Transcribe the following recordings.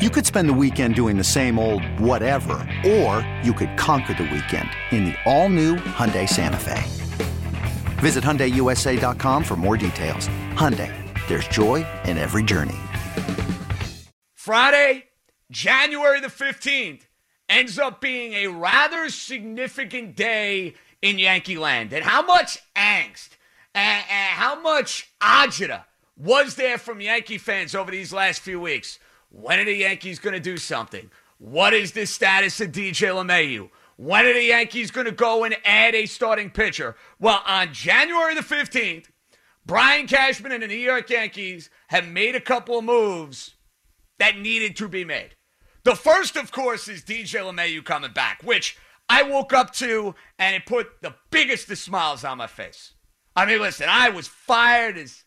You could spend the weekend doing the same old whatever, or you could conquer the weekend in the all-new Hyundai Santa Fe. Visit HyundaiUSA.com for more details. Hyundai, there's joy in every journey. Friday, January the 15th, ends up being a rather significant day in Yankee land. And how much angst and, and how much agita was there from Yankee fans over these last few weeks? When are the Yankees going to do something? What is the status of DJ LeMahieu? When are the Yankees going to go and add a starting pitcher? Well, on January the 15th, Brian Cashman and the New York Yankees have made a couple of moves that needed to be made. The first, of course, is DJ LeMahieu coming back, which I woke up to and it put the biggest of smiles on my face. I mean, listen, I was fired as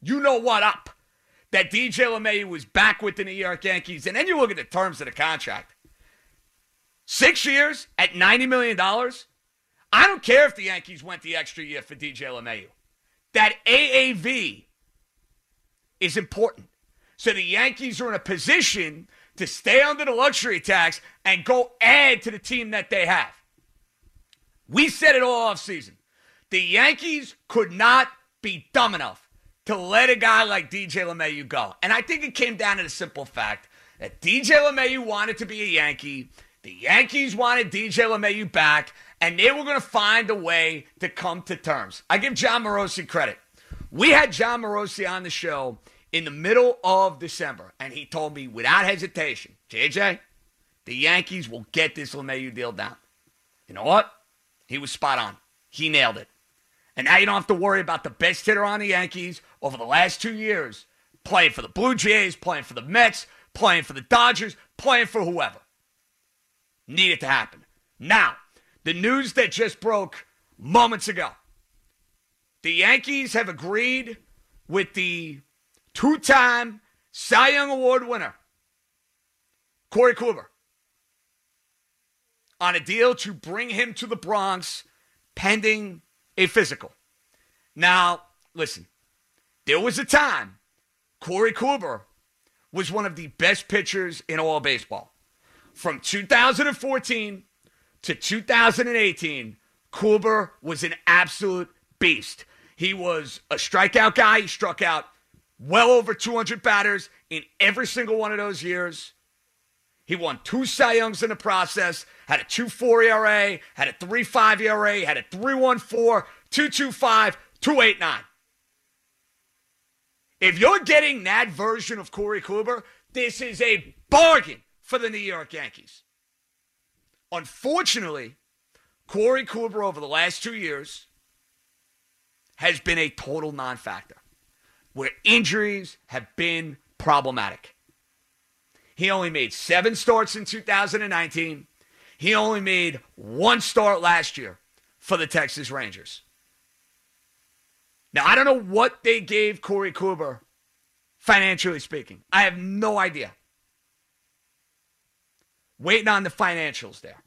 you know what up that DJ LeMahieu was back with the New York Yankees. And then you look at the terms of the contract. Six years at $90 million. I don't care if the Yankees went the extra year for DJ LeMahieu. That AAV is important. So the Yankees are in a position to stay under the luxury tax and go add to the team that they have. We said it all off season. The Yankees could not be dumb enough to let a guy like DJ LeMahieu go. And I think it came down to the simple fact that DJ LeMahieu wanted to be a Yankee. The Yankees wanted DJ LeMahieu back, and they were going to find a way to come to terms. I give Jon Morosi credit. We had Jon Morosi on the show in the middle of December, and he told me without hesitation, JJ, the Yankees will get this LeMahieu deal down. You know what? He was spot on. He nailed it. And now you don't have to worry about the best hitter on the Yankees over the last two years playing for the Blue Jays, playing for the Mets, playing for the Dodgers, playing for whoever. Need it to happen. Now, the news that just broke moments ago the Yankees have agreed with the two time Cy Young Award winner, Corey Kluber, on a deal to bring him to the Bronx pending a physical. Now, listen, there was a time Corey Kluber was one of the best pitchers in all baseball. From 2014 to 2018, Kluber was an absolute beast. He was a strikeout guy. He struck out well over 200 batters in every single one of those years. He won two Cy Youngs in the process, had a 2.4 ERA, had a 3.5 ERA, had a 3.14, 2.25, 2.89. If you're getting that version of Corey Kluber, this is a bargain for the New York Yankees. Unfortunately, Corey Kluber over the last two years has been a total non factor where injuries have been problematic. He only made seven starts in 2019. He only made one start last year for the Texas Rangers. Now, I don't know what they gave Corey Kluber, financially speaking. I have no idea. Waiting on the financials there.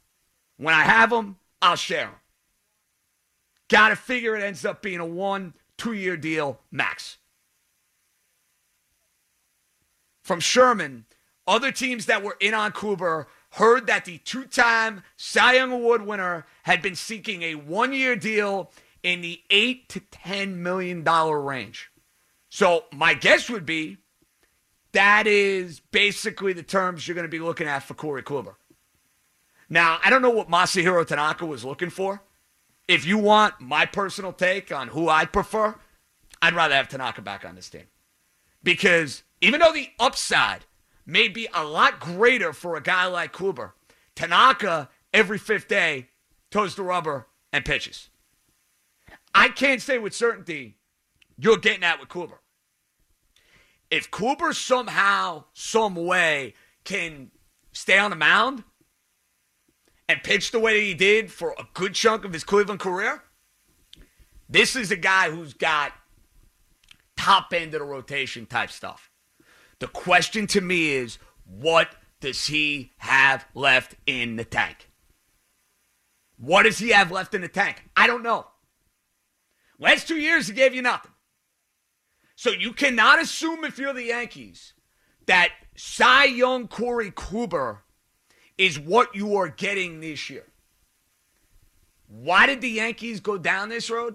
When I have them, I'll share them. Got to figure it ends up being a one, two year deal max. From Sherman, other teams that were in on Kluber heard that the two time Cy Young Award winner had been seeking a one year deal in the 8 to 10 million dollar range. So my guess would be that is basically the terms you're going to be looking at for Corey Kluber. Now, I don't know what Masahiro Tanaka was looking for. If you want my personal take on who I'd prefer, I'd rather have Tanaka back on this team. Because even though the upside may be a lot greater for a guy like Kluber, Tanaka every fifth day toes the rubber and pitches. I can't say with certainty you're getting that with Kluber. if Kluber somehow, some way can stay on the mound and pitch the way he did for a good chunk of his Cleveland career, this is a guy who's got top end of the rotation type stuff. The question to me is what does he have left in the tank? What does he have left in the tank? I don't know. Last two years, he gave you nothing. So you cannot assume if you're the Yankees that Cy Young Corey Kluber is what you are getting this year. Why did the Yankees go down this road?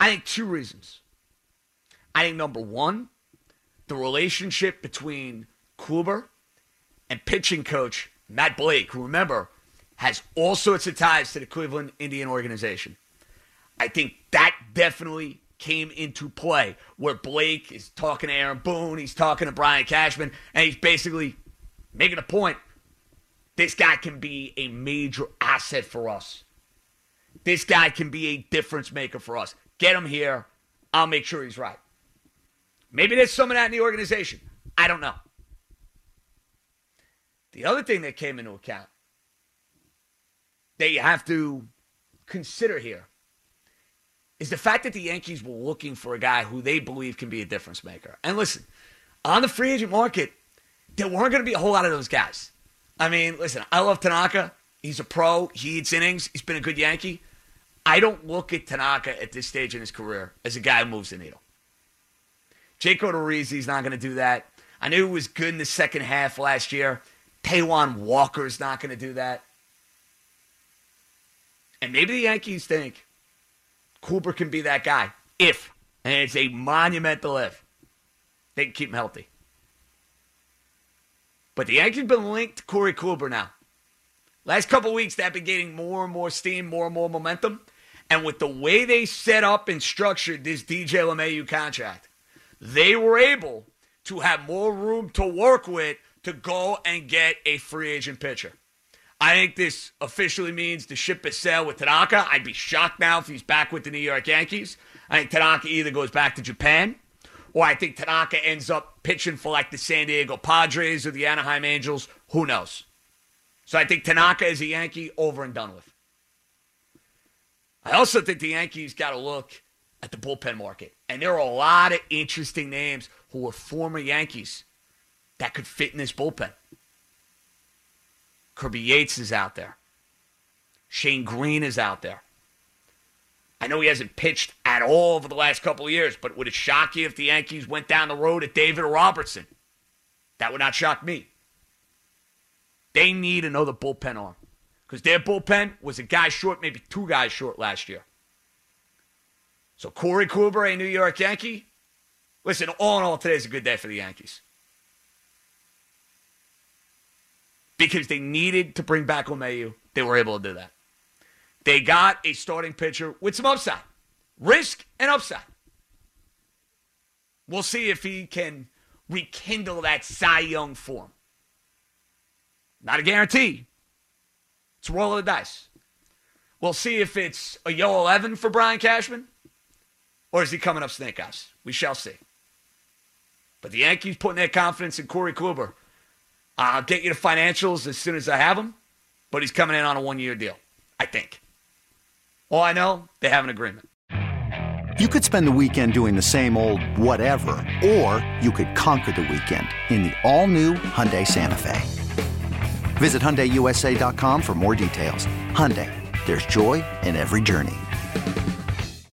I think two reasons. I think number one, the relationship between Kluber and pitching coach Matt Blake, who remember has all sorts of ties to the Cleveland Indian organization. I think that definitely came into play where Blake is talking to Aaron Boone, he's talking to Brian Cashman, and he's basically making a point. This guy can be a major asset for us. This guy can be a difference maker for us. Get him here. I'll make sure he's right. Maybe there's some of that in the organization. I don't know. The other thing that came into account that you have to consider here is the fact that the Yankees were looking for a guy who they believe can be a difference maker. And listen, on the free agent market, there weren't going to be a whole lot of those guys. I mean, listen, I love Tanaka. He's a pro. He eats innings. He's been a good Yankee. I don't look at Tanaka at this stage in his career as a guy who moves the needle. Jake Odorizzi's not going to do that. I knew he was good in the second half last year. Taijuan Walker's not going to do that. And maybe the Yankees think Kluber can be that guy if, and it's a monumental if, they can keep him healthy. But the Yankees have been linked to Corey Kluber now. Last couple weeks, they've been getting more and more steam, more and more momentum. And with the way they set up and structured this DJ LeMahieu contract, they were able to have more room to work with to go and get a free agent pitcher. I think this officially means the ship is sailed with Tanaka. I'd be shocked now if he's back with the New York Yankees. I think Tanaka either goes back to Japan or I think Tanaka ends up pitching for like the San Diego Padres or the Anaheim Angels. Who knows? So I think Tanaka is a Yankee over and done with. I also think the Yankees got to look at the bullpen market. And there are a lot of interesting names who are former Yankees that could fit in this bullpen. Kirby Yates is out there. Shane Greene is out there. I know he hasn't pitched at all over the last couple of years, but would it shock you if the Yankees went down the road at David Robertson? That would not shock me. They need another bullpen arm because their bullpen was a guy short, maybe two guys short last year. So Corey Kluber, a New York Yankee. Listen, all in all, today's a good day for the Yankees. Because they needed to bring back LeMahieu. They were able to do that. They got a starting pitcher with some upside. Risk and upside. We'll see if he can rekindle that Cy Young form. Not a guarantee. It's a roll of the dice. We'll see if it's a yo 11 for Brian Cashman or is he coming up snake eyes? We shall see. But the Yankees putting their confidence in Corey Kluber. I'll get you the financials as soon as I have them, but he's coming in on a one year deal, I think. All I know, they have an agreement. You could spend the weekend doing the same old whatever, or you could conquer the weekend in the all new Hyundai Santa Fe. Visit HyundaiUSA.com for more details. Hyundai, there's joy in every journey.